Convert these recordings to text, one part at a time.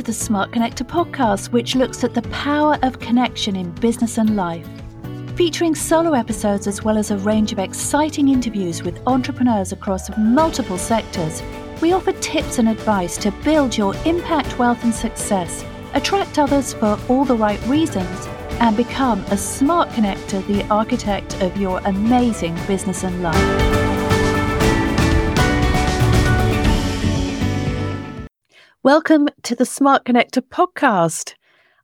to the Smart Connector podcast, which looks at the power of connection in business and life. Featuring solo episodes as well as a range of exciting interviews with entrepreneurs across multiple sectors, we offer tips and advice to build your impact, wealth, and success, attract others for all the right reasons, and become a smart connector, the architect of your amazing business and life. Welcome to the Smart Connector podcast.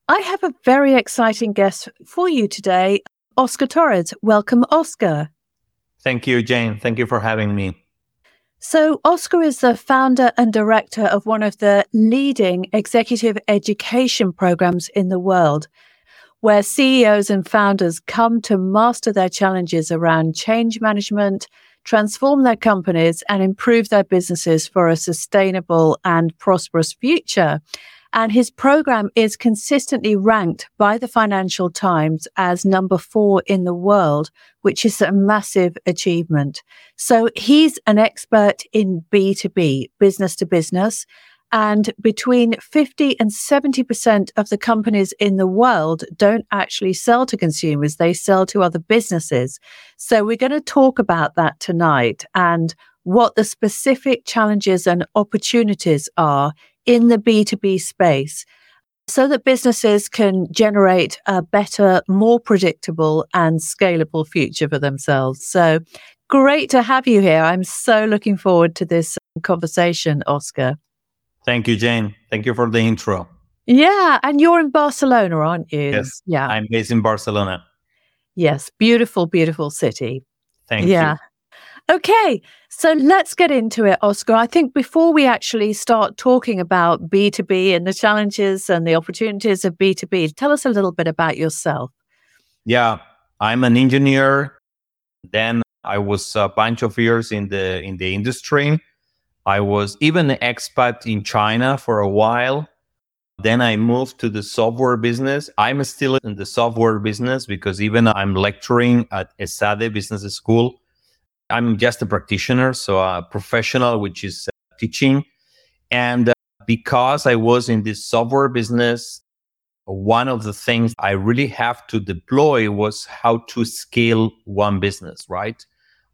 I have a very exciting guest for you today, Oscar Torres. Welcome, Oscar. Thank you, Jane. Thank you for having me. So, Oscar is the founder and director of one of the leading executive education programs in the world, where CEOs and founders come to master their challenges around change management, transform their companies and improve their businesses for a sustainable and prosperous future. And his program is consistently ranked by the Financial Times as number four in the world, which is a massive achievement. So he's an expert in B2B, business to business. And between 50 and 70% of the companies in the world don't actually sell to consumers. They sell to other businesses. So we're going to talk about that tonight and what the specific challenges and opportunities are in the B2B space so that businesses can generate a better, more predictable and scalable future for themselves. So great to have you here. I'm so looking forward to this conversation, Oscar. Thank you, Jane. Thank you for the intro. Yeah. And you're in Barcelona, aren't you? Yes. Yeah. I'm based in Barcelona. Yes. Beautiful, beautiful city. Thank you. yeah. you. Okay. So let's get into it, Oscar. I think before we actually start talking about B2B and the challenges and the opportunities of B2B, tell us a little bit about yourself. Yeah. I'm an engineer. Then I was a bunch of years in the in the industry I was even an expat in China for a while. Then I moved to the software business. I'm still in the software business because even I'm lecturing at ESADE Business School. I'm just a practitioner, so a professional, which is uh, teaching. And uh, because I was in this software business, one of the things I really have to deploy was how to scale one business, right?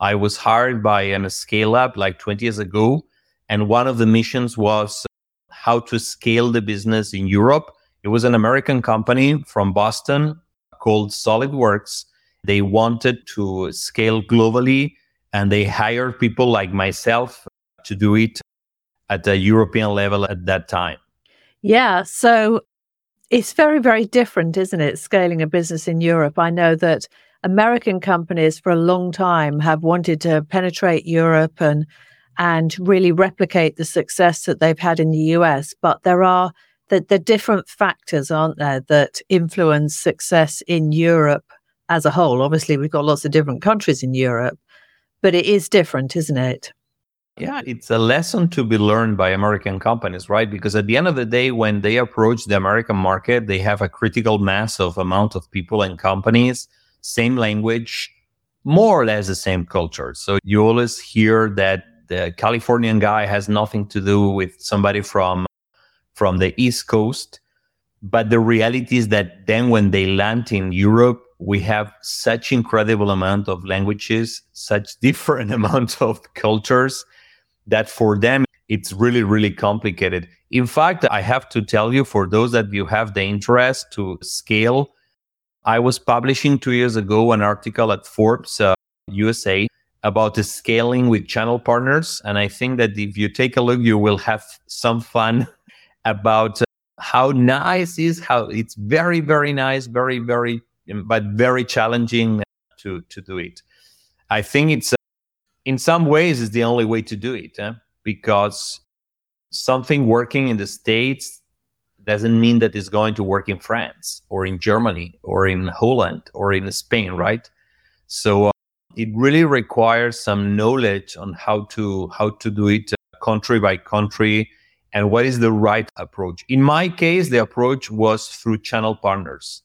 I was hired by a scale up like 20 years ago and one of the missions was how to scale the business in Europe. It was an American company from Boston called SolidWorks. They wanted to scale globally and they hired people like myself to do it at the European level at that time. Yeah. So it's very, very different, isn't it? Scaling a business in Europe. I know that American companies for a long time have wanted to penetrate Europe and and really replicate the success that they've had in the US. But there are the, the different factors, aren't there, that influence success in Europe as a whole. Obviously, we've got lots of different countries in Europe, but it is different, isn't it? Yeah, it's a lesson to be learned by American companies, right? Because at the end of the day, when they approach the American market, they have a critical mass of amount of people and companies, same language, more or less the same culture. So you always hear that the Californian guy has nothing to do with somebody from from the East Coast. But the reality is that then when they land in Europe, we have such incredible amount of languages, such different amount of cultures that for them it's really, really complicated. In fact, I have to tell you, for those that you have the interest to scale, I was publishing two years ago an article at Forbes uh, USA about the scaling with channel partners. And I think that if you take a look, you will have some fun about uh, how nice is how it's very, very nice, very, very, um, but very challenging to, to do it. I think it's, uh, in some ways, is the only way to do it eh? because something working in the States doesn't mean that it's going to work in France or in Germany or in Holland or in Spain, right? So it really requires some knowledge on how to how to do it uh, country by country and what is the right approach. In my case, the approach was through channel partners,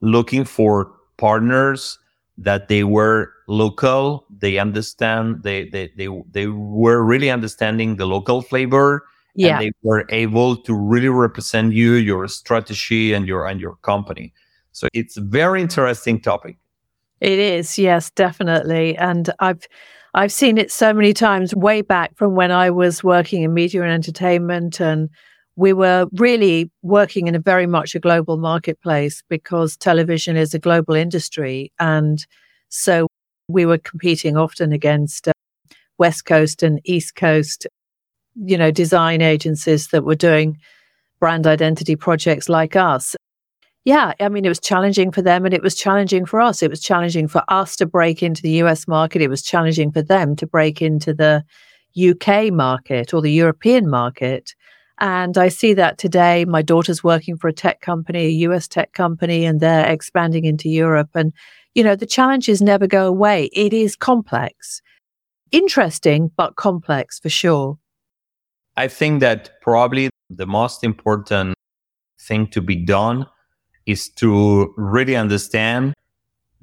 looking for partners that they were local, they understand, they they they, they were really understanding the local flavor Yeah. And they were able to really represent you, your strategy and your and your company. So it's a very interesting topic. It is, yes, definitely. And I've I've seen it so many times way back from when I was working in media and entertainment and we were really working in a very much a global marketplace because television is a global industry and so we were competing often against uh, west coast and east coast you know design agencies that were doing brand identity projects like us yeah, I mean, it was challenging for them and it was challenging for us. It was challenging for us to break into the US market. It was challenging for them to break into the UK market or the European market. And I see that today. My daughter's working for a tech company, a US tech company, and they're expanding into Europe. And, you know, the challenges never go away. It is complex, interesting, but complex for sure. I think that probably the most important thing to be done is to really understand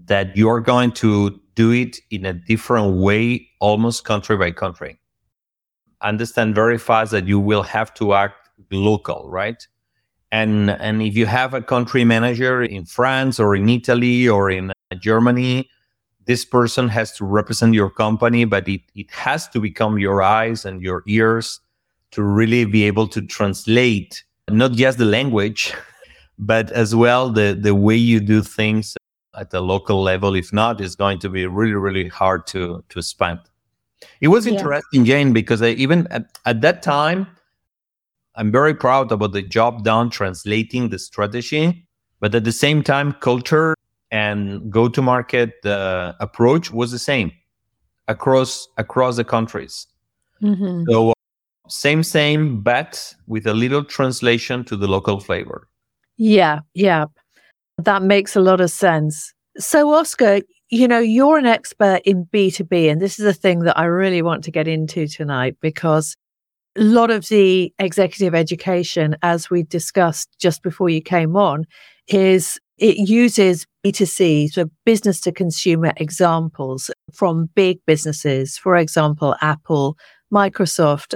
that you're going to do it in a different way, almost country by country. Understand very fast that you will have to act local, right? And and if you have a country manager in France or in Italy or in Germany, this person has to represent your company, but it, it has to become your eyes and your ears to really be able to translate not just the language but as well the the way you do things at the local level if not is going to be really really hard to to expand it was interesting jane because I, even at, at that time i'm very proud about the job done translating the strategy but at the same time culture and go to market uh, approach was the same across across the countries. Mm-hmm. so same same but with a little translation to the local flavor yeah, yeah. That makes a lot of sense. So, Oscar, you know, you're an expert in B2B, and this is a thing that I really want to get into tonight because a lot of the executive education, as we discussed just before you came on, is it uses B2C, so business to consumer examples from big businesses, for example, Apple, Microsoft,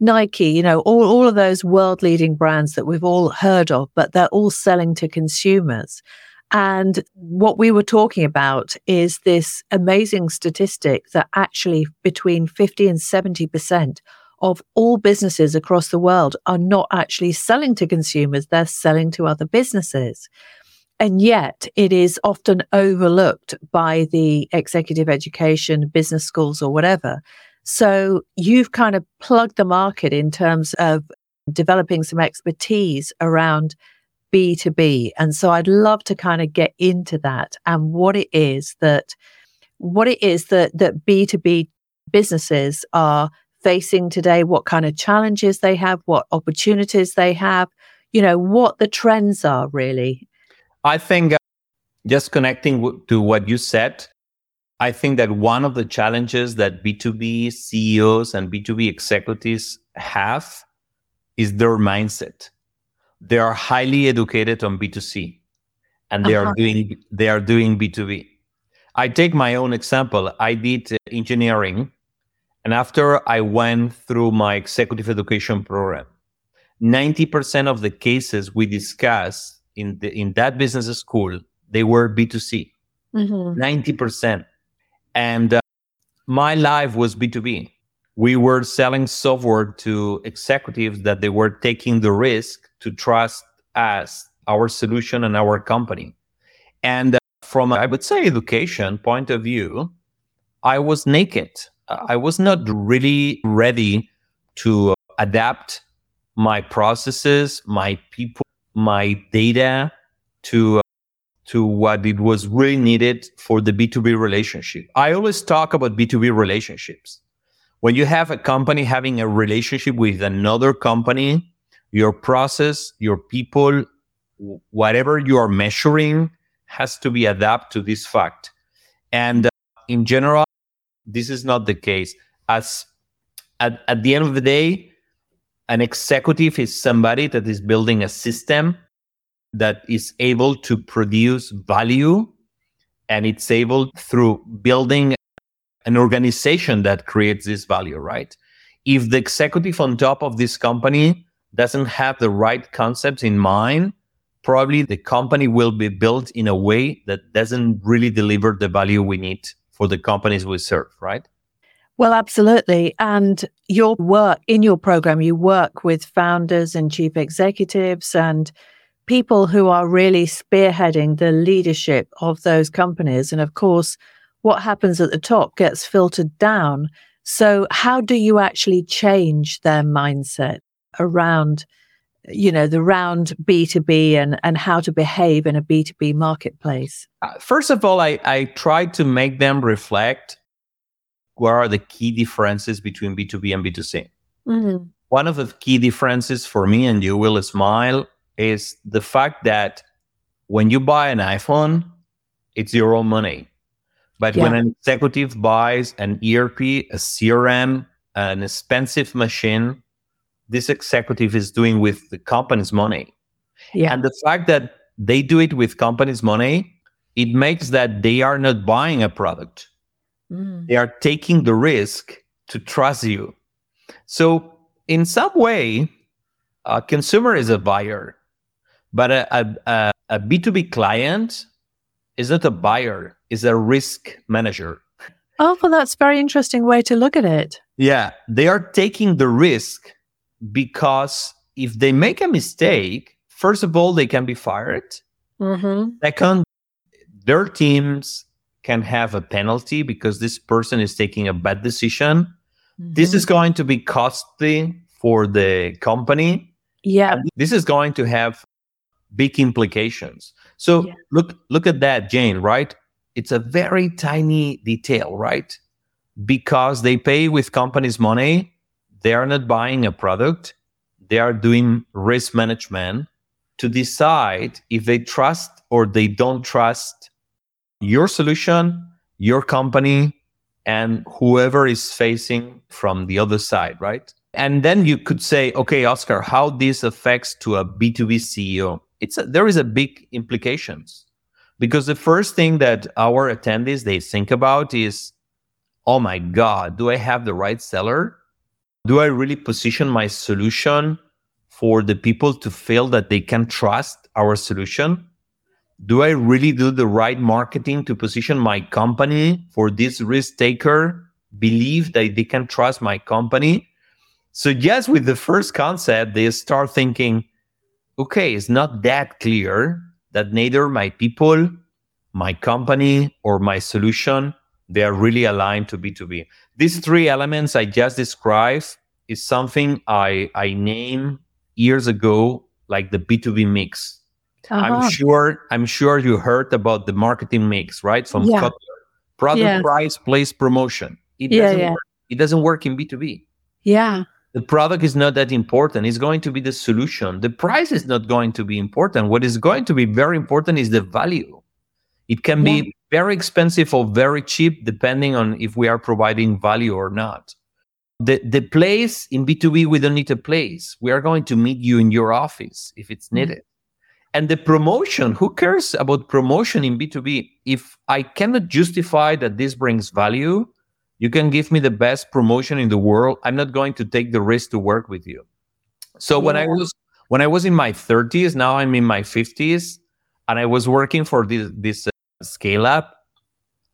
Nike, you know, all, all of those world leading brands that we've all heard of, but they're all selling to consumers. And what we were talking about is this amazing statistic that actually between 50 and 70% of all businesses across the world are not actually selling to consumers, they're selling to other businesses. And yet it is often overlooked by the executive education, business schools, or whatever so you've kind of plugged the market in terms of developing some expertise around B2B. And so I'd love to kind of get into that and what it is that what it is that that B2B businesses are facing today, what kind of challenges they have, what opportunities they have, you know, what the trends are really. I think uh, just connecting w- to what you said, I think that one of the challenges that B2B CEOs and B2B executives have is their mindset. They are highly educated on B2C and they uh-huh. are doing they are doing B2B. I take my own example. I did engineering and after I went through my executive education program, 90% of the cases we discussed in the, in that business school, they were B2C. Mm-hmm. 90%. And uh, my life was B2B. We were selling software to executives that they were taking the risk to trust us, our solution, and our company. And uh, from, I would say, education point of view, I was naked. I was not really ready to adapt my processes, my people, my data to to what it was really needed for the B2B relationship. I always talk about B2B relationships. When you have a company having a relationship with another company, your process, your people, whatever you are measuring has to be adapted to this fact. And uh, in general, this is not the case. As at, at the end of the day, an executive is somebody that is building a system that is able to produce value and it's able through building an organization that creates this value, right? if the executive on top of this company doesn't have the right concepts in mind, probably the company will be built in a way that doesn't really deliver the value we need for the companies we serve, right? Well, absolutely. And your work in your program, you work with founders and chief executives and people who are really spearheading the leadership of those companies. And of course, what happens at the top gets filtered down. So, how do you actually change their mindset around, you know, the round B2B and, and how to behave in a B2B marketplace? Uh, first of all, I, I try to make them reflect what are the key differences between B2B and B2C. Mm-hmm. One of the key differences for me, and you will smile, is the fact that when you buy an iPhone, it's your own money. But yeah. when an executive buys an ERP, a CRM, an expensive machine, this executive is doing with the company's money. Yeah. And the fact that they do it with company's money, it makes that they are not buying a product. Mm. They are taking the risk to trust you. So, in some way, a consumer is a buyer, but a, a, a B2B client is not a buyer, is a risk manager. Oh, well, that's very interesting way to look at it. Yeah, they are taking the risk because if they make a mistake, first of all, they can be fired. Mm-hmm. Second, their teams can have a penalty because this person is taking a bad decision. Mm-hmm. This is going to be costly for the company. Yeah. this is going to have big implications. So yeah. look look at that, Jane, right? It's a very tiny detail, right? Because they pay with companies' money, they are not buying a product, they are doing risk management to decide if they trust or they don't trust your solution, your company, and whoever is facing from the other side, right? And then you could say, okay, Oscar, how this affects to a B2B CEO? It's a, there is a big implications because the first thing that our attendees they think about is, oh my God, do I have the right seller? Do I really position my solution for the people to feel that they can trust our solution? do I really do the right marketing to position my company for this risk taker? Believe that they can trust my company. So, yes, with the first concept, they start thinking, okay, it's not that clear that neither my people, my company, or my solution, they are really aligned to B2B. These three elements I just described is something I, I named years ago, like the B2B mix uh-huh. I'm sure I'm sure you heard about the marketing mix, right? From yeah. Product yeah. price place promotion. It yeah, doesn't yeah. work. It doesn't work in B2B. Yeah. The product is not that important. It's going to be the solution. The price is not going to be important. What is going to be very important is the value. It can yeah. be very expensive or very cheap depending on if we are providing value or not. The the place in B2B, we don't need a place. We are going to meet you in your office if it's mm. needed. And the promotion, who cares about promotion in B2B? If I cannot justify that this brings value, you can give me the best promotion in the world. I'm not going to take the risk to work with you. So yeah. when I was when I was in my 30s, now I'm in my 50s, and I was working for this this uh, scale up.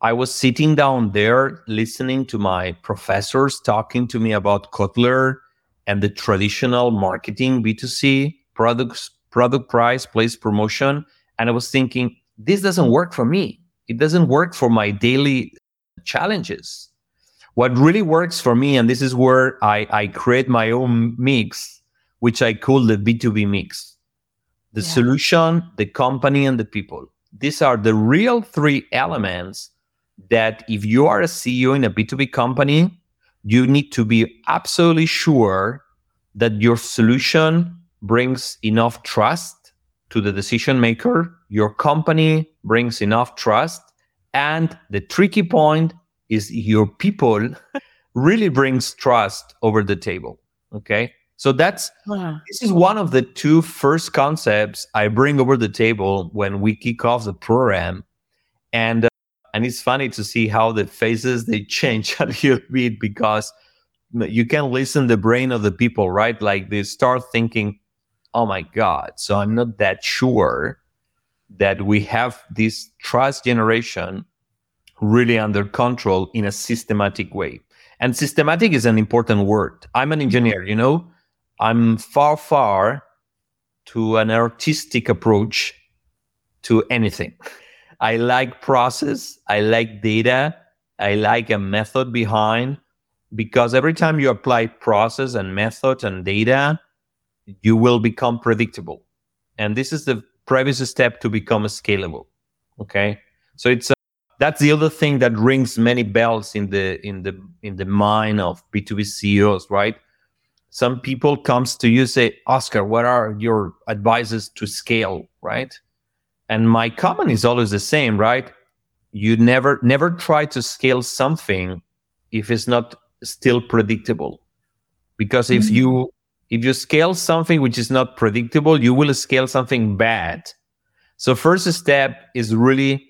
I was sitting down there listening to my professors talking to me about Kotler and the traditional marketing B2C products product price, place promotion. And I was thinking, this doesn't work for me. It doesn't work for my daily challenges. What really works for me, and this is where I, I create my own mix, which I call the B2B mix the yeah. solution, the company, and the people. These are the real three elements that if you are a CEO in a B2B company, you need to be absolutely sure that your solution brings enough trust to the decision maker, your company brings enough trust, and the tricky point is your people really brings trust over the table. Okay. So that's this is one of the two first concepts I bring over the table when we kick off the program, and uh, and it's funny to see how the faces they change a little bit because you can listen the brain of the people, right? Like they start thinking, "Oh my god!" So I'm not that sure that we have this trust generation really under control in a systematic way. And systematic is an important word. I'm an engineer, you know. I'm far, far to an artistic approach to anything. I like process, I like data, I like a method behind because every time you apply process and method and data, you will become predictable. And this is the previous step to become scalable. Okay. So it's that's the other thing that rings many bells in the in the in the mind of B2B CEOs, right? Some people comes to you say, Oscar, what are your advices to scale, right? And my comment is always the same, right? You never never try to scale something if it's not still predictable. Because if mm-hmm. you if you scale something which is not predictable, you will scale something bad. So first step is really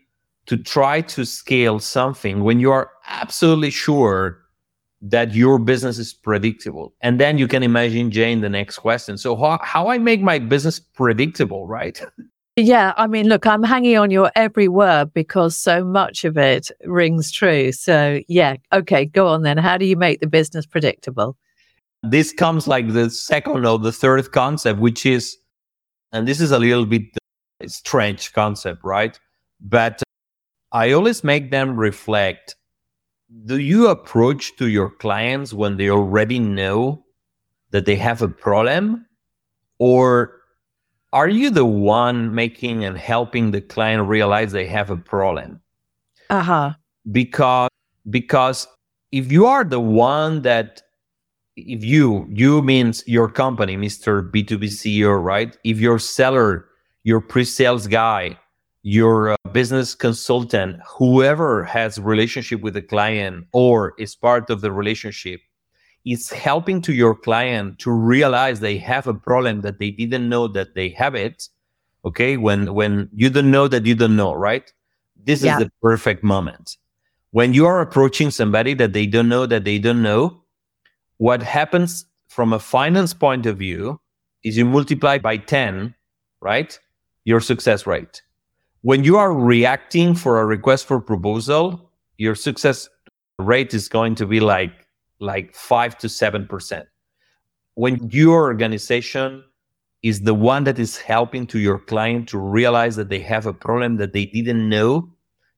to try to scale something when you are absolutely sure that your business is predictable. And then you can imagine Jane the next question. So how, how I make my business predictable, right? Yeah, I mean, look, I'm hanging on your every word because so much of it rings true. So, yeah, okay, go on then. How do you make the business predictable? This comes like the second or the third concept, which is, and this is a little bit strange concept, right? But I always make them reflect. Do you approach to your clients when they already know that they have a problem? Or are you the one making and helping the client realize they have a problem? Uh-huh. Because because if you are the one that if you you means your company, Mr. B2B CEO, right? If your seller, your pre-sales guy, your uh, business consultant, whoever has relationship with the client or is part of the relationship, is helping to your client to realize they have a problem that they didn't know that they have it okay? When when you don't know that you don't know right? This yeah. is the perfect moment. When you are approaching somebody that they don't know that they don't know what happens from a finance point of view is you multiply by 10 right? Your success rate when you are reacting for a request for proposal your success rate is going to be like like 5 to 7%. When your organization is the one that is helping to your client to realize that they have a problem that they didn't know,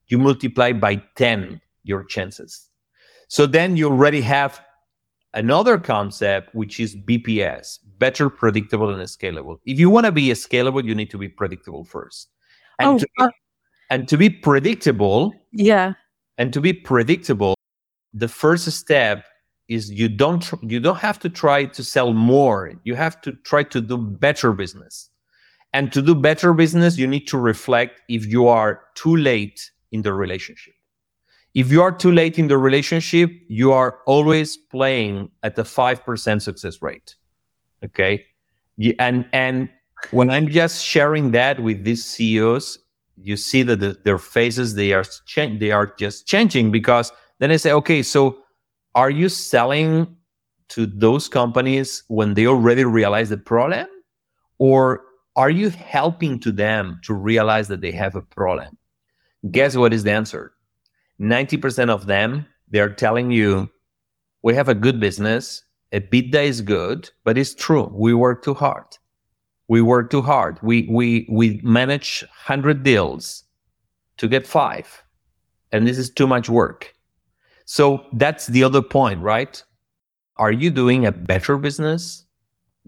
you multiply by 10 your chances. So then you already have another concept, which is BPS, better, predictable, and scalable. If you want to be scalable, you need to be predictable first. And, oh, to, be, uh, and to be predictable, yeah. And to be predictable, the first step is you don't tr- you don't have to try to sell more. You have to try to do better business. And to do better business you need to reflect if you are too late in the relationship. If you are too late in the relationship you are always playing at the 5% success rate. Okay? And and when i'm just sharing that with these ceos you see that the, their faces they are cha- they are just changing because then i say okay so are you selling to those companies when they already realize the problem? Or are you helping to them to realize that they have a problem? Guess what is the answer? 90% of them they're telling you we have a good business. EBITDA is good but it's true. We work too hard we work too hard we we we manage 100 deals to get 5 and this is too much work so that's the other point, right? Are you doing a better business?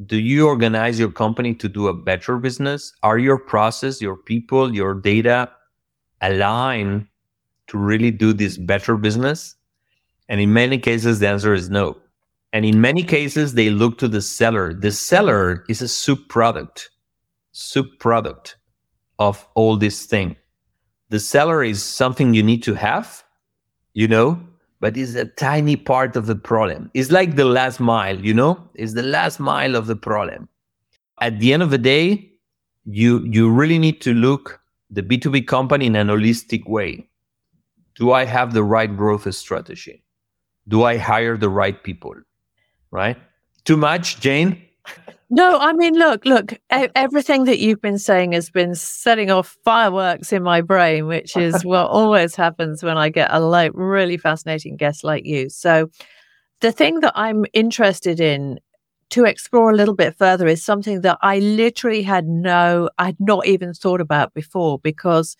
Do you organize your company to do a better business? Are your process, your people, your data aligned to really do this better business? And in many cases, the answer is no. And in many cases, they look to the seller. The seller is a subproduct, subproduct of all this thing. The seller is something you need to have, you know, but it's a tiny part of the problem. It's like the last mile, you know? It's the last mile of the problem. At the end of the day, you you really need to look the B2B company in an holistic way. Do I have the right growth strategy? Do I hire the right people? Right? Too much, Jane? No, I mean, look, look, everything that you've been saying has been setting off fireworks in my brain, which is what always happens when I get a like really fascinating guest like you. So, the thing that I'm interested in to explore a little bit further is something that I literally had no, I'd not even thought about before because,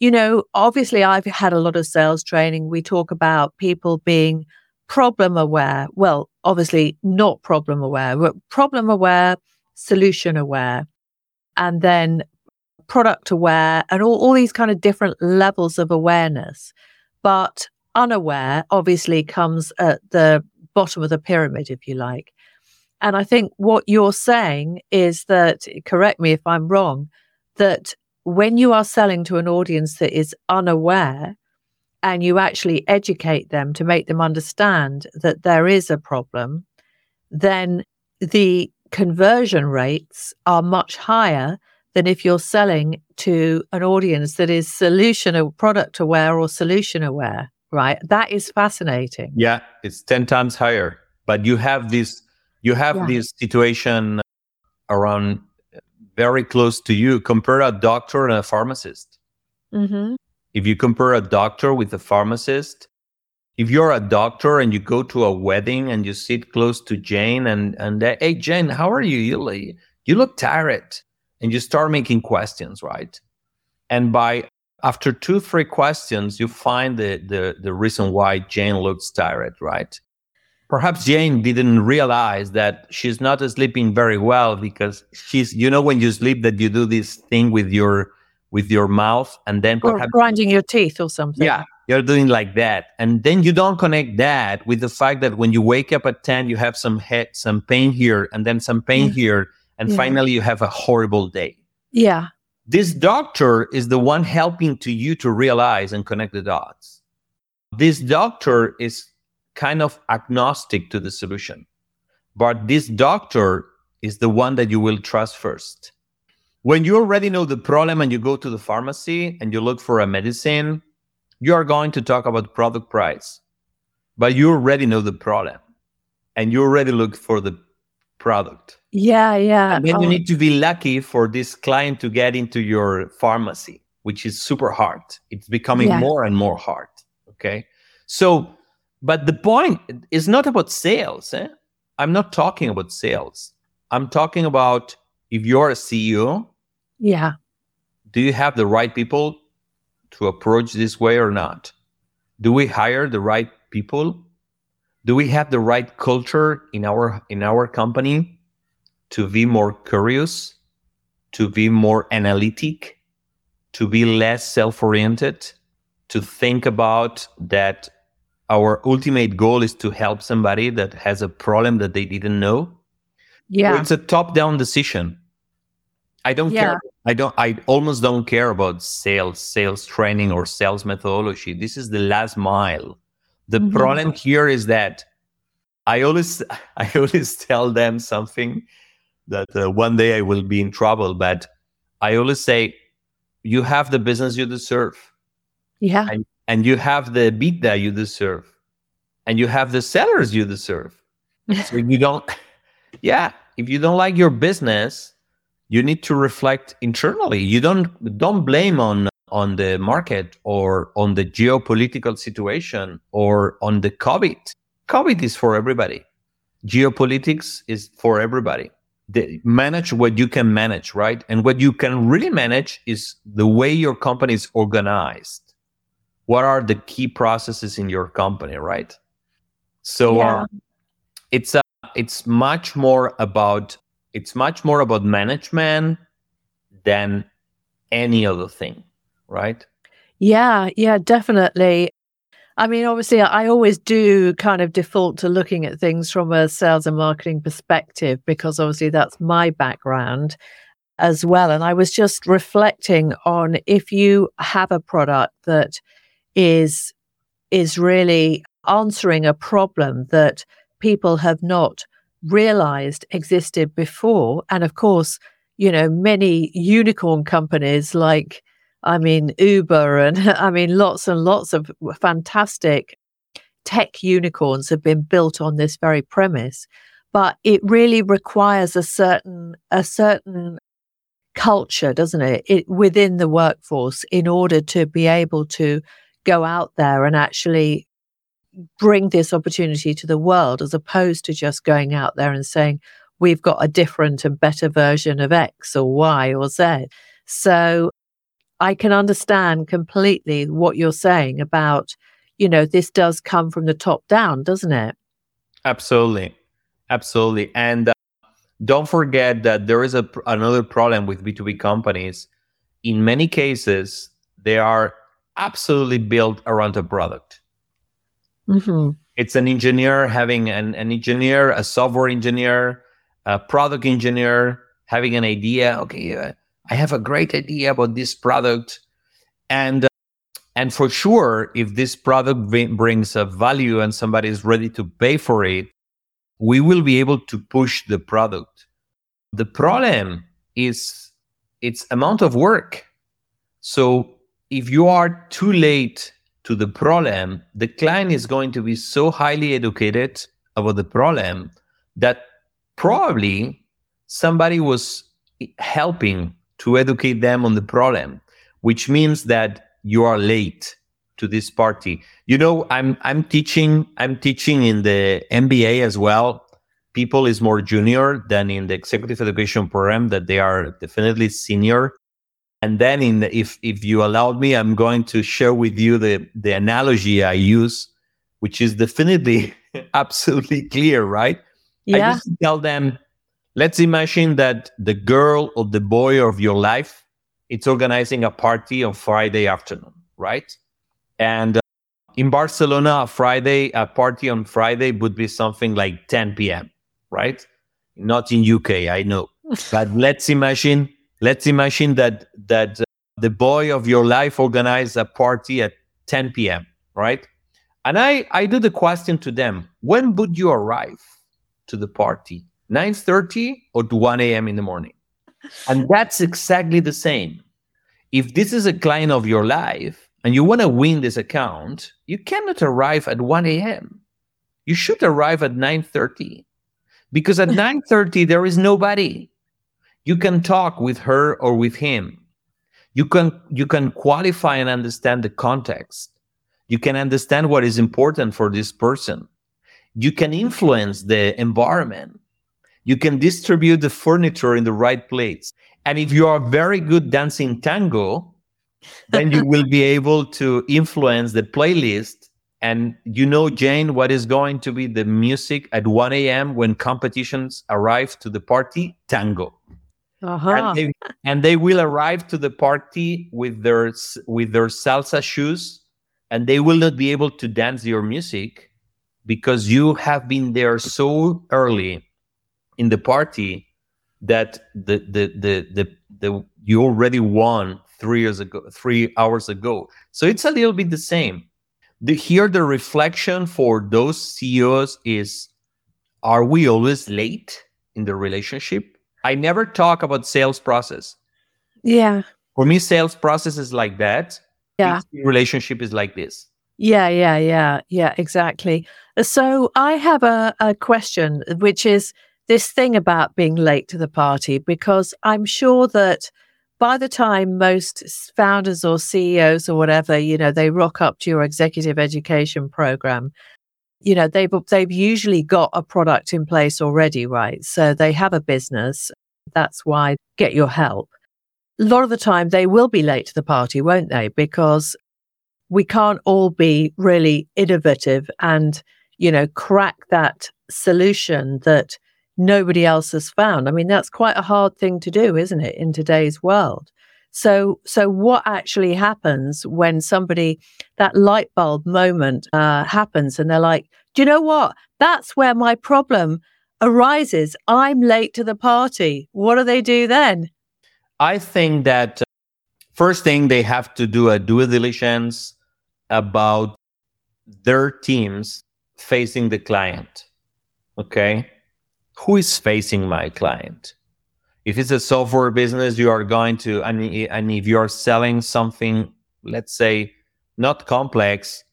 you know, obviously I've had a lot of sales training. We talk about people being problem aware. Well, obviously not problem aware, but problem aware, solution aware, and then product aware and all, all these kind of different levels of awareness. But unaware obviously comes at the bottom of the pyramid, if you like. And I think what you're saying is that, correct me if I'm wrong, that when you are selling to an audience that is unaware, and you actually educate them to make them understand that there is a problem, then the conversion rates are much higher than if you're selling to an audience that is solution or product aware or solution aware, right? That is fascinating. Yeah, it's 10 times higher. But you have this you have yeah. this situation around very close to you. Compare a doctor and a pharmacist. Mm-hmm if you compare a doctor with a pharmacist, if you're a doctor and you go to a wedding and you sit close to Jane and and uh, hey Jane, how are you? You look, you look tired, and you start making questions, right? And by after two three questions, you find the the the reason why Jane looks tired, right? Perhaps Jane didn't realize that she's not sleeping very well because she's you know when you sleep that you do this thing with your with your mouth and then or perhaps, grinding your teeth or something. Yeah, you're doing like that. And then you don't connect that with the fact that when you wake up at 10, you have some head, some pain here and then some pain yeah. here. And yeah. finally you have a horrible day. Yeah. This doctor is the one helping to you to realize and connect the dots. This doctor is kind of agnostic to the solution, but this doctor is the one that you will trust first when you already know the problem and you go to the pharmacy and you look for a medicine, you are going to talk about product price, but you already know the problem and you already look for the product. Yeah, yeah. And then oh. you need to be lucky for this client to get into your pharmacy, which is super hard. It's becoming yeah. more and more hard. Okay. So, but the point is not about sales. Eh? I'm not talking about sales. I'm talking about if you're a CEO yeah. Do you have the right people to approach this way or not? Do we hire the right people? Do we have the right culture in our in our company to be more curious, to be more analytic, to be less self-oriented, to think about that our ultimate goal is to help somebody that has a problem that they didn't know? Yeah. it's a top-down decision. I don't yeah. care I don't I almost don't care about sales, sales training or sales methodology. This is the last mile. The mm-hmm. problem here is that I always I always tell them something that uh, one day I will be in trouble, but I always say you have the business you deserve. Yeah. And, and you have the beat that you deserve. And you have the sellers you deserve. so you don't yeah, if you don't like your business, you need to reflect internally. You don't don't blame on on the market or on the geopolitical situation or on the COVID. COVID is for everybody. Geopolitics is for everybody. Manage what you can manage, right? And what you can really manage is the way your company is organized. What are the key processes in your company, right? So yeah. uh, it's uh, it's much more about it's much more about management than any other thing, right? Yeah, yeah, definitely. I mean, obviously, I always do kind of default to looking at things from a sales and marketing perspective because obviously that's my background as well. And I was just reflecting on if you have a product that is is really answering a problem that people have not realized existed before. And of course, you know, many unicorn companies like, I mean, Uber and I mean, lots and lots of fantastic tech unicorns have been built on this very premise. but it really requires a certain, a certain culture, doesn't it? it within the workforce in order to be able to go out there and actually bring this opportunity to the world as opposed to just going out there and saying, we've got a different and better version of X or Y or Z. So I can understand completely what you're saying about, you know, this does come from the top down, doesn't it? Absolutely. Absolutely. And uh, don't forget that there is a, another problem with B2B companies. In many cases, they are absolutely built around a product. Mm-hmm. It's an engineer having an, an engineer, a software engineer, a product engineer having an idea. Okay, uh, I have a great idea about this product, and uh, and for sure, if this product b- brings a value and somebody is ready to pay for it, we will be able to push the product. The problem is its amount of work. So if you are too late to the problem, the client is going to be so highly educated about the problem that probably somebody was helping to educate them on the problem, which means that you are late to this party. You know, I'm I'm teaching I'm teaching in the MBA as well. People is more junior than in the executive education program that they are definitely senior and then in the, if if you allowed me i'm going to share with you the the analogy i use which is definitely absolutely clear right? Yeah. i just tell them let's imagine that the girl or the boy of your life it's organizing a party on friday afternoon right? And uh, in barcelona a friday a party on friday would be something like 10 p.m right? Not in uk i know. But let's imagine let's imagine that that uh, the boy of your life organized a party at 10 p.m right? And i i do the question to them when would you arrive to the party? 9.30 or 1 a.m in the morning? And that's exactly the same. If this is a client of your life and you want to win this account you cannot arrive at 1 a.m you should arrive at 9.30 because at 9.30 there is nobody you can talk with her or with him. You can you can qualify and understand the context. You can understand what is important for this person. You can influence the environment. You can distribute the furniture in the right place. And if you are very good dancing tango then you will be able to influence the playlist and you know jane what is going to be the music at 1 a.m when competitions arrive to the party tango uh-huh. and, they, and they will arrive to the party with their with their salsa shoes and they will not be able to dance your music because you have been there so early in the party that the the the the, the you already won three years ago three hours ago. So it's a little bit the same. The, here the reflection for those ceos is are we always late in the relationship I never talk about sales process. Yeah. For me, sales process is like that. Yeah. Relationship is like this. Yeah, yeah, yeah, yeah, exactly. So I have a, a question, which is this thing about being late to the party, because I'm sure that by the time most founders or CEOs or whatever, you know, they rock up to your executive education program, you know they've they've usually got a product in place already right? So they have a business. That's why get your help. A lot of the time they will be late to the party won't they? Because we can't all be really innovative and you know crack that solution that nobody else has found. I mean that's quite a hard thing to do isn't it in today's world so, so what actually happens when somebody that light bulb moment uh, happens, and they're like, "Do you know what? That's where my problem arises. I'm late to the party. What do they do then?" I think that uh, first thing they have to do a due diligence about their teams facing the client. Okay, who is facing my client? If it's a software business you are going to and, and if you're selling something let's say not complex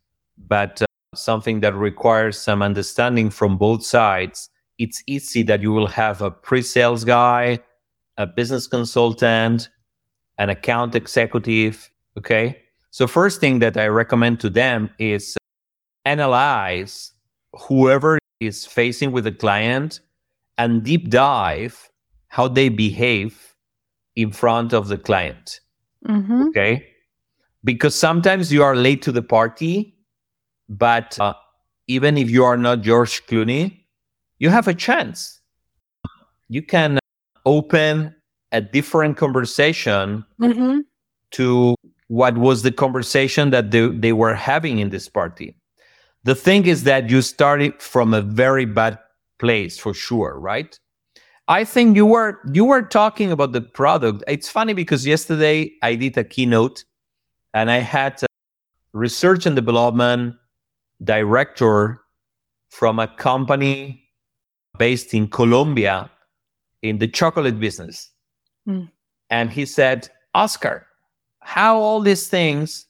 but uh, something that requires some understanding from both sides it's easy that you will have a pre-sales guy, a business consultant, an account executive. Okay. So first thing that I recommend to them is analyze whoever is facing with the client and deep dive how they behave in front of the client. Mm-hmm. Okay. Because sometimes you are late to the party, but uh, even if you are not George Clooney, you have a chance. You can open a different conversation Mm-hmm. to what was the conversation that they, they were having in this party. The thing is that you started from a very bad place for sure, right? I think you were you were talking about the product. It's funny because yesterday I did a keynote and I had a research and development director from a company based in Colombia in the chocolate business. Mm. And he said, Oscar, how all these things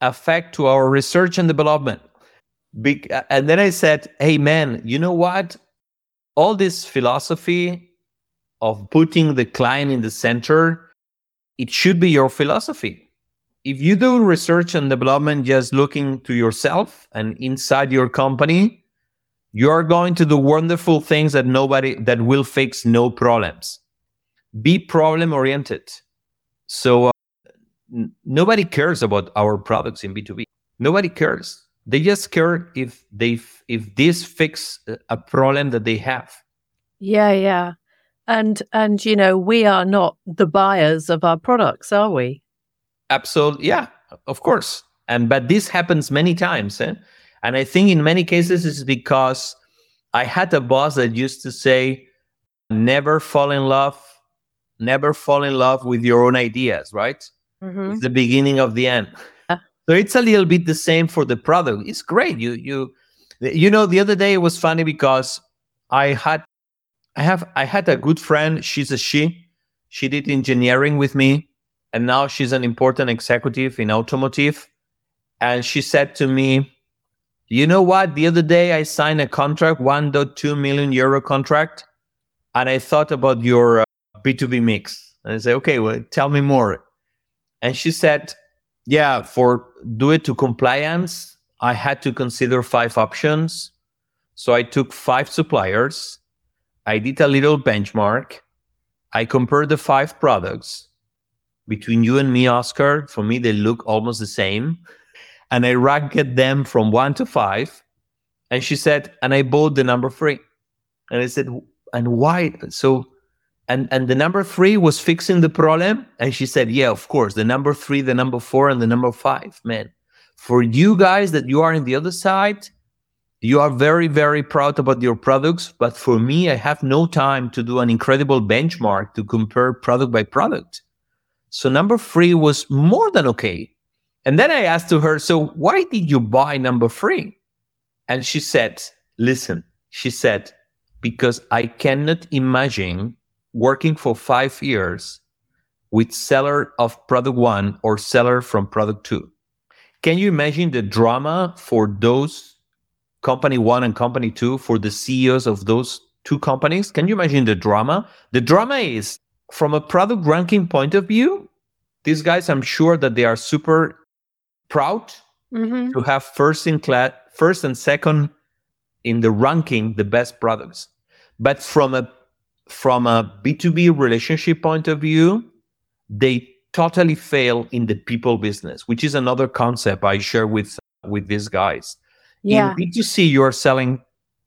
affect to our research and development. Be- and then I said, hey man, you know what? All this philosophy of putting the client in the center, it should be your philosophy. If you do research and development just looking to yourself and inside your company, you're going to do wonderful things that nobody that will fix no problems. Be problem oriented. So uh, n- nobody cares about our products in B2B. Nobody cares. They just care if they f- if this fix a- a problem that they have. Yeah, yeah. And and you know, we are not the buyers of our products, are we? Absolutely, yeah, of course. And but this happens many times, eh? and I think in many cases it's because I had a boss that used to say, "Never fall in love, never fall in love with your own ideas." Right? Mm-hmm. It's the beginning of the end. Yeah. So it's a little bit the same for the product. It's great. You you you know the other day it was funny because I had I have I had a good friend. She's a she. She did engineering with me, and now she's an important executive in automotive. And she said to me, "You know what? The other day I signed a contract, 1.2 million euro contract, and I thought about your uh, B2B mix." And I said, "Okay, well, tell me more." And she said, "Yeah, for do it to compliance, I had to consider five options. So I took five suppliers." I did a little benchmark. I compared the five products between you and me, Oscar. For me, they look almost the same. And I ranked them from one to five. And she said, and I bought the number three. And I said, and why? So, and, and the number three was fixing the problem. And she said, yeah, of course, the number three, the number four, and the number five. Man, for you guys that you are in the other side, you are very very proud about your products but for me i have no time to do an incredible benchmark to compare product by product. So number three was more than okay. And then i asked to her so why did you buy number three? And she said listen she said because i cannot imagine working for five years with seller of product one or seller from product two. Can you imagine the drama for those company one and company two for the CEOs of those two companies. Can you imagine the drama? The drama is from a product ranking point of view, these guys, I'm sure that they are super proud Mm-hmm. to have first in class, first and second in the ranking, the best products. But from a from a B2B relationship point of view, they totally fail in the people business, which is another concept I share with with these guys. Yeah. In B2C, you're selling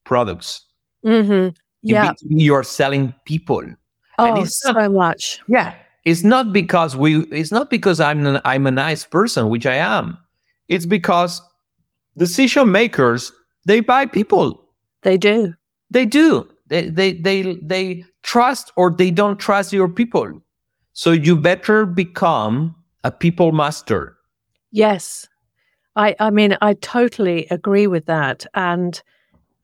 products. Mm-hmm. Yeah. B2B, you're selling people. Oh, it's not- so much. Yeah. It's not because we it's not because I'm an, I'm a nice person, which I am. It's because decision makers, they buy people. They do. They do. They they they they trust or they don't trust your people. So you better become a people master. Yes. I I mean I totally agree with that and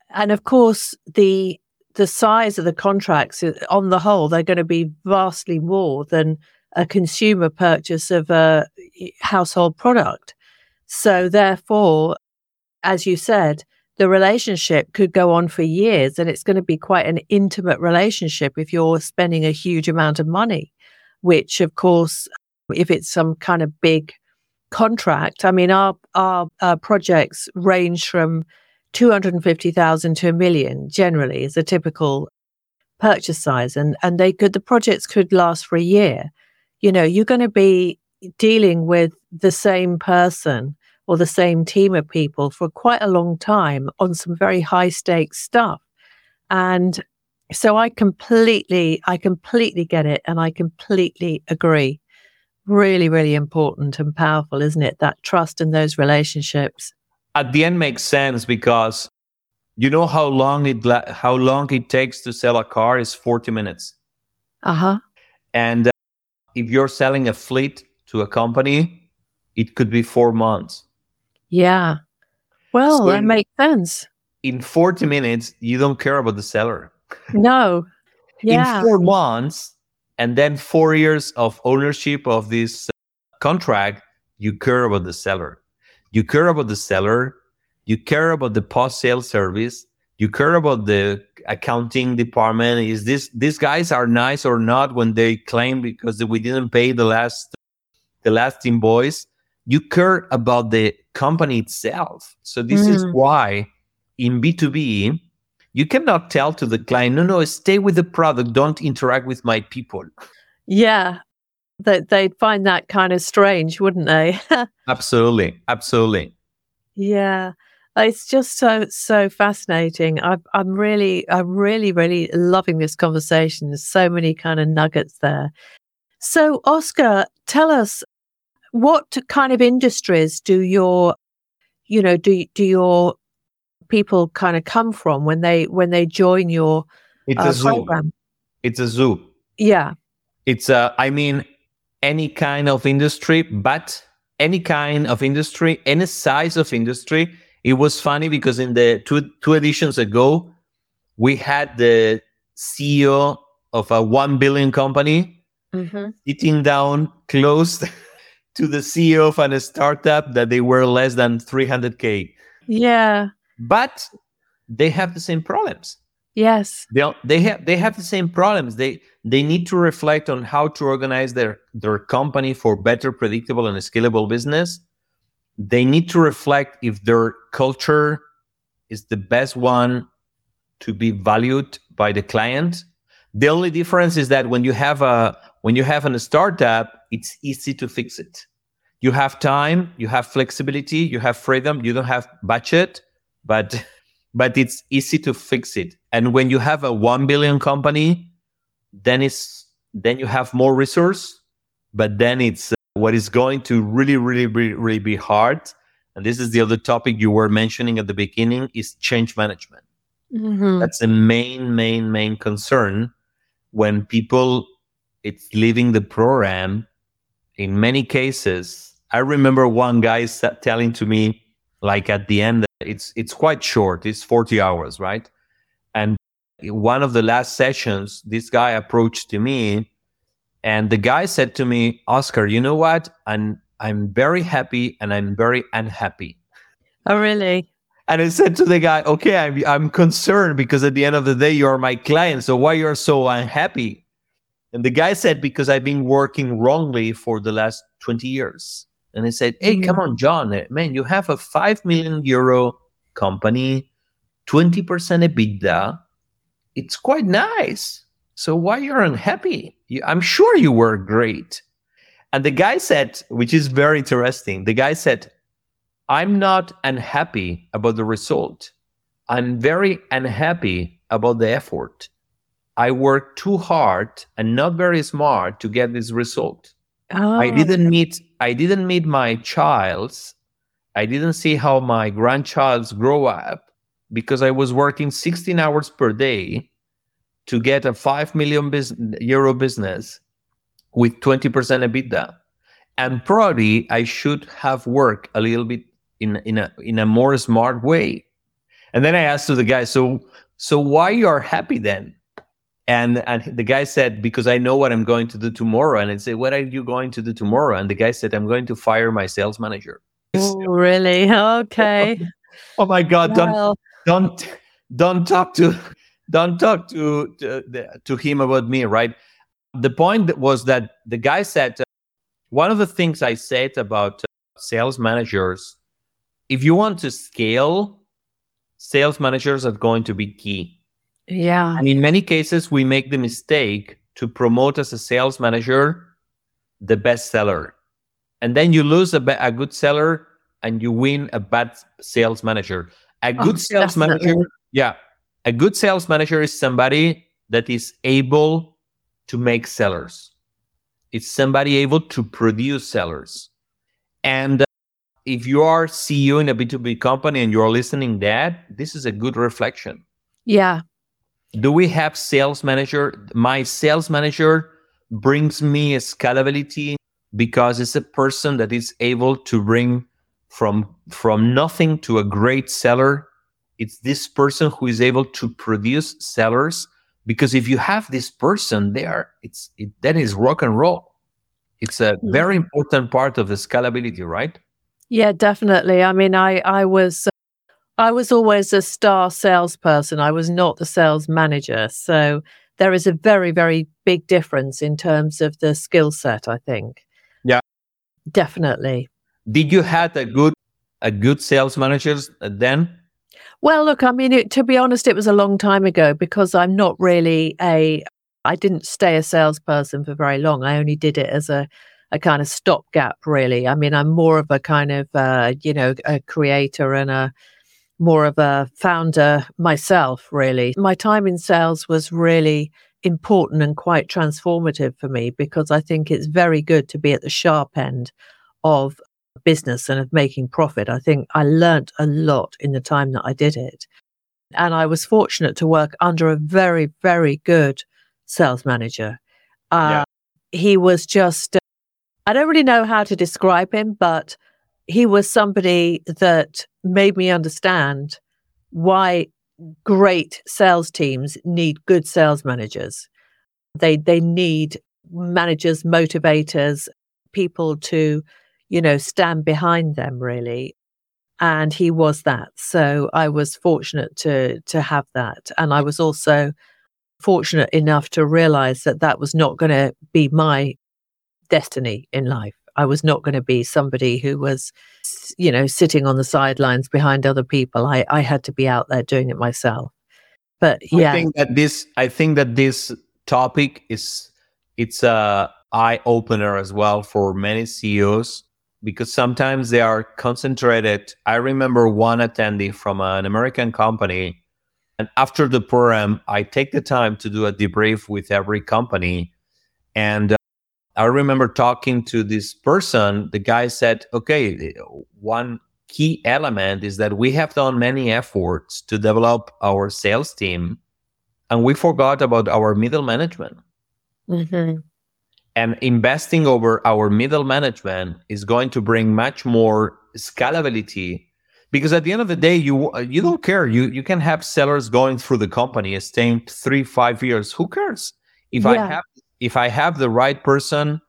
and of course the the size of the contracts uh, on the whole they're going to be vastly more than a consumer purchase of a household product. So therefore as you said the relationship could go on for years and it's going to be quite an intimate relationship if you're spending a huge amount of money, which of course, if it's some kind of big contract, I mean, our, our, our projects range from 250,000 to a million generally is a typical purchase size. And, and they could, the projects could last for a year. You know, you're going to be dealing with the same person or the same team of people for quite a long time on some very high stakes stuff. And so I completely, I completely get it. And I completely agree. Really, really important and powerful, isn't it? That trust in those relationships. At the end makes sense because you know how long it how long it takes to sell a car is 40 minutes. Uh-huh. And uh, if you're selling a fleet to a company, it could be 4 months. Yeah. Well, so that in, makes sense. In 40 minutes, you don't care about the seller. No. Yeah. In four months, and then four years of ownership of this uh, contract, you care about the seller. You care about the seller. You care about the post sale service. You care about the accounting department. Is this these guys are nice or not when they claim because we didn't pay the last the last invoice? You care about the company itself. So this mm. is why in B2B, you cannot tell to the client, no, no, stay with the product, don't interact with my people. Yeah. That they'd find that kind of strange, wouldn't they? absolutely. Absolutely. Yeah. It's just so so fascinating. I, I'm really, I'm really, really loving this conversation. There's so many kind of nuggets there. So, Oscar, tell us what kind of industries do your, you know, do do your people kind of come from when they when they join your it's uh, a zoo. program? It's a zoo. Yeah. It's a. I mean, any kind of industry, but any kind of industry, any size of industry. It was funny because in the two two editions ago, we had the CEO of a one billion company mm-hmm. sitting down close to the CEO of a startup that they were less than 300k. Yeah. But they have the same problems. Yes. They they have they have the same problems. They they need to reflect on how to organize their their company for better predictable and scalable business. They need to reflect if their culture is the best one to be valued by the client. The only difference is that when you have a when you have a startup, it's easy to fix it. You have time, you have flexibility, you have freedom, you don't have budget, but but it's easy to fix it. And when you have a 1 billion company, then it's then you have more resource, but then it's uh, what is going to really really really, really be hard. And this is the other topic you were mentioning at the beginning is change management. Mm-hmm. That's the main main main concern when people it's leaving the program in many cases i remember one guy telling to me like at the end it's it's quite short it's 40 hours right and one of the last sessions this guy approached to me and the guy said to me oscar you know what i'm i'm very happy and i'm very unhappy oh really and I said to the guy, okay, I'm, I'm concerned because at the end of the day, you're my client. So why you're so unhappy? And the guy said, because I've been working wrongly for the last 20 years. And I said, hey, mm-hmm. come on, John, eh, man, you have a 5 million euro company, 20% EBITDA. It's quite nice. So why you're unhappy? You, I'm sure you were great. And the guy said, which is very interesting, the guy said, I'm not unhappy about the result. I'm very unhappy about the effort. I worked too hard and not very smart to get this result. Oh. I didn't meet I didn't meet my child's. I didn't see how my grandchild's grow up because I was working 16 hours per day to get a 5 million bus- euro business with 20% EBITDA. And probably I should have worked a little bit in, in a in a more smart way. And then I asked to the guy, so so why you are happy then? And and the guy said, because I know what I'm going to do tomorrow. And I said, what are you going to do tomorrow? And the guy said, I'm going to fire my sales manager. Oh, really? Okay. oh my God. Well. Don't don't don't talk to don't talk to to, to him about me, right? The point was that the guy said uh, one of the things I said about uh, sales managers, if you want to scale, sales managers are going to be key. Yeah. And in many cases, we make the mistake to promote as a sales manager the best seller. And then you lose a, a good seller and you win a bad sales manager. A oh, good oh, sales definitely. manager, yeah, a good sales manager is somebody that is able to make sellers. It's somebody able to produce sellers. And uh, if you are CEO in a B2B company and you're listening that, this is a good reflection. Yeah. Do we have sales manager? My sales manager brings me a scalability because it's a person that is able to bring from from nothing to a great seller. It's this person who is able to produce sellers because if you have this person there it's it, that is rock and roll. It's a mm-hmm. very important part of the scalability right? Yeah definitely. I mean i i was i was always a star salesperson. I was not the sales manager. So there is a very very big difference in terms of the skill set i think. Yeah. Definitely. Did you had a good a good sales managers then? Well, look, I mean, it, to be honest, it was a long time ago because I'm not really a, I didn't stay a salesperson for very long. I only did it as a, a kind of stopgap, really. I mean, I'm more of a kind of, uh, you know, a creator and a more of a founder myself, really. My time in sales was really important and quite transformative for me because I think it's very good to be at the sharp end of business and of making profit. I think I learnt a lot in the time that I did it. And I was fortunate to work under a very, very good sales manager. Uh, yeah. He was just, I don't really know how to describe him, but he was somebody that made me understand why great sales teams need good sales managers. They, they need managers, motivators, people to you know, stand behind them really. And he was that. So I was fortunate to, to have that. And I was also fortunate enough to realize that that was not going to be my destiny in life. I was not going to be somebody who was, you know, sitting on the sidelines behind other people. I, I had to be out there doing it myself. But yeah, I think that this, I think that this topic is, it's a eye opener as well for many CEOs because sometimes they are concentrated. I remember one attendee from an American company, and after the program, I take the time to do a debrief with every company. And I remember talking to this person. The guy said, okay, one key element is that we have done many efforts to develop our sales team, and we forgot about our middle management. Mm-hmm and investing over our middle management is going to bring much more scalability because at the end of the day you you don't care you you can have sellers going through the company staying three five years who cares if yeah. i have if i have the right person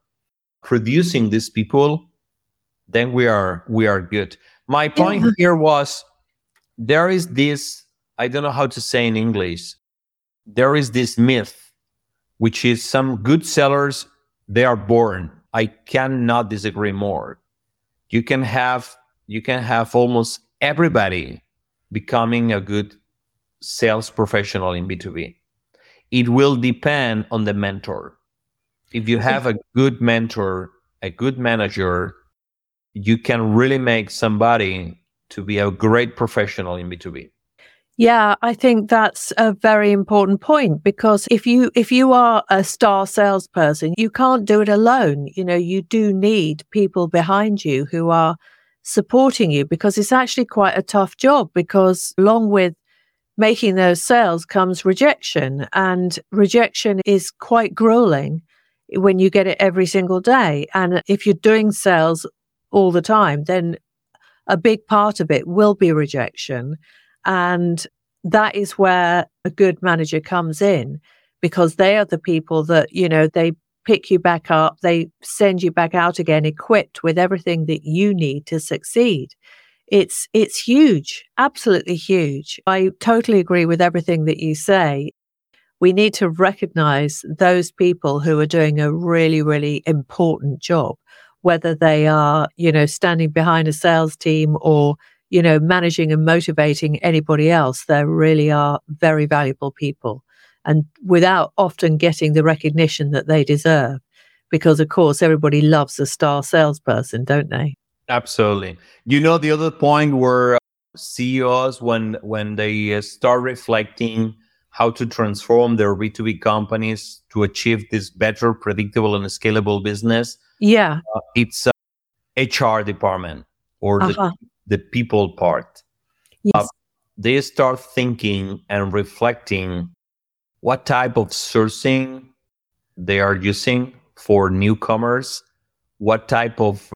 producing these people then we are we are good my point here was there is this i don't know how to say in english there is this myth which is some good sellers they are born. I cannot disagree more. You can have you can have almost everybody becoming a good sales professional in B2B. It will depend on the mentor. If you have a good mentor, a good manager, you can really make somebody to be a great professional in B2B. Yeah, I think that's a very important point because if you if you are a star salesperson, you can't do it alone. You know, you do need people behind you who are supporting you because it's actually quite a tough job because along with making those sales comes rejection and rejection is quite grueling when you get it every single day and if you're doing sales all the time then a big part of it will be rejection and that is where a good manager comes in because they are the people that, you know, they pick you back up, they send you back out again equipped with everything that you need to succeed it's it's huge, absolutely huge. I totally agree with everything that you say. We need to recognize those people who are doing a really, really important job, whether they are, you know, standing behind a sales team or, you know, managing and motivating anybody else. They really are very valuable people and without often getting the recognition that they deserve. Because, of course, everybody loves a star salesperson, don't they? Absolutely. You know, the other point where uh, CEOs, when when they uh, start reflecting how to transform their B2B companies to achieve this better, predictable, and scalable business, yeah, uh, it's uh, HR department or uh-huh. the, the people part. Yes. Uh, they start thinking and reflecting what type of sourcing they are using for newcomers, what type of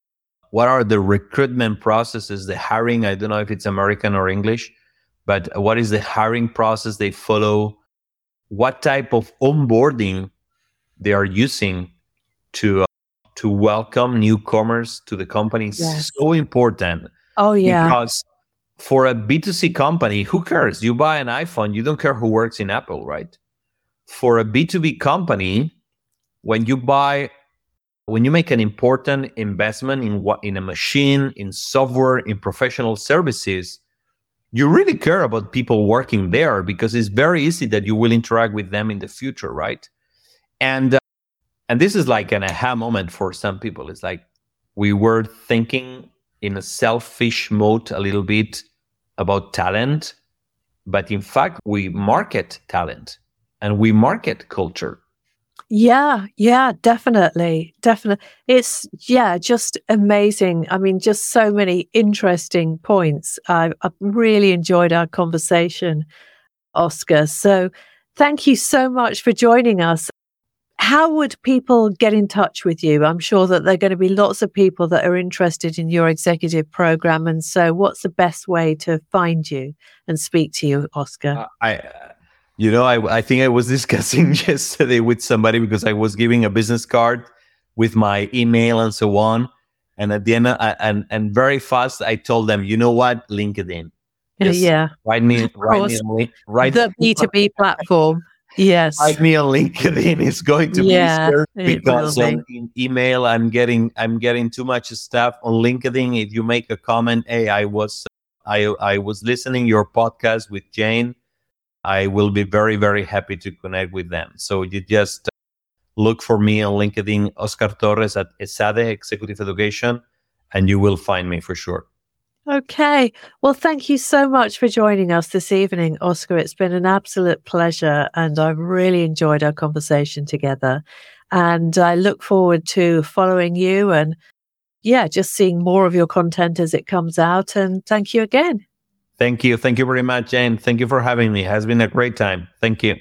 what are the recruitment processes, the hiring? I don't know if it's American or English, but what is the hiring process they follow? What type of onboarding they are using to uh, to welcome newcomers to the company is yes. so important. Oh yeah, because for a B2C company, who cares? You buy an iPhone, you don't care who works in Apple, right? For a B2B company, when you buy when you make an important investment in what in a machine in software in professional services you really care about people working there because it's very easy that you will interact with them in the future right? And uh, and this is like an aha moment for some people. It's like we were thinking in a selfish mode a little bit about talent but in fact we market talent and we market culture yeah, yeah, definitely. Definitely. It's, yeah, just amazing. I mean, just so many interesting points. I, I've really enjoyed our conversation, Oscar. So thank you so much for joining us. How would people get in touch with you? I'm sure that there are going to be lots of people that are interested in your executive program. And so, what's the best way to find you and speak to you, Oscar? Uh, I, you know, I, I think I was discussing yesterday with somebody because I was giving a business card with my email and so on. And at the end, I, and and very fast, I told them, you know what, LinkedIn. Just yeah. Write me, write me, on, write the B two B platform. Yes. Write me on LinkedIn. It's going to yeah, be because on email, I'm getting I'm getting too much stuff on LinkedIn. If you make a comment, hey, I was I I was listening your podcast with Jane I will be very, very happy to connect with them. So you just uh, look for me on LinkedIn, Oscar Torres at ESADE Executive Education, and you will find me for sure. Okay. Well, thank you so much for joining us this evening, Oscar. It's been an absolute pleasure, and I've really enjoyed our conversation together. And I look forward to following you and, yeah, just seeing more of your content as it comes out. And thank you again. Thank you. Thank you very much, Jane. Thank you for having me. It has been a great time. Thank you.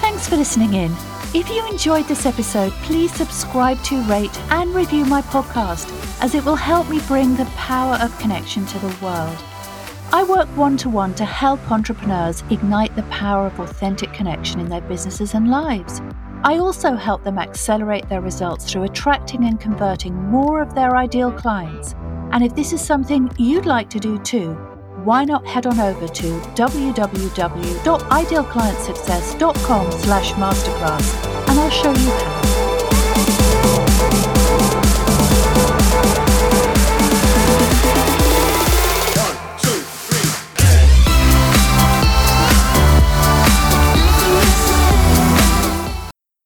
Thanks for listening in. If you enjoyed this episode, please subscribe to, rate, and review my podcast, as it will help me bring the power of connection to the world. I work one to one to help entrepreneurs ignite the power of authentic connection in their businesses and lives. I also help them accelerate their results through attracting and converting more of their ideal clients. And if this is something you'd like to do too, why not head on over to www.idealclientsuccess.com slash masterclass and I'll show you how.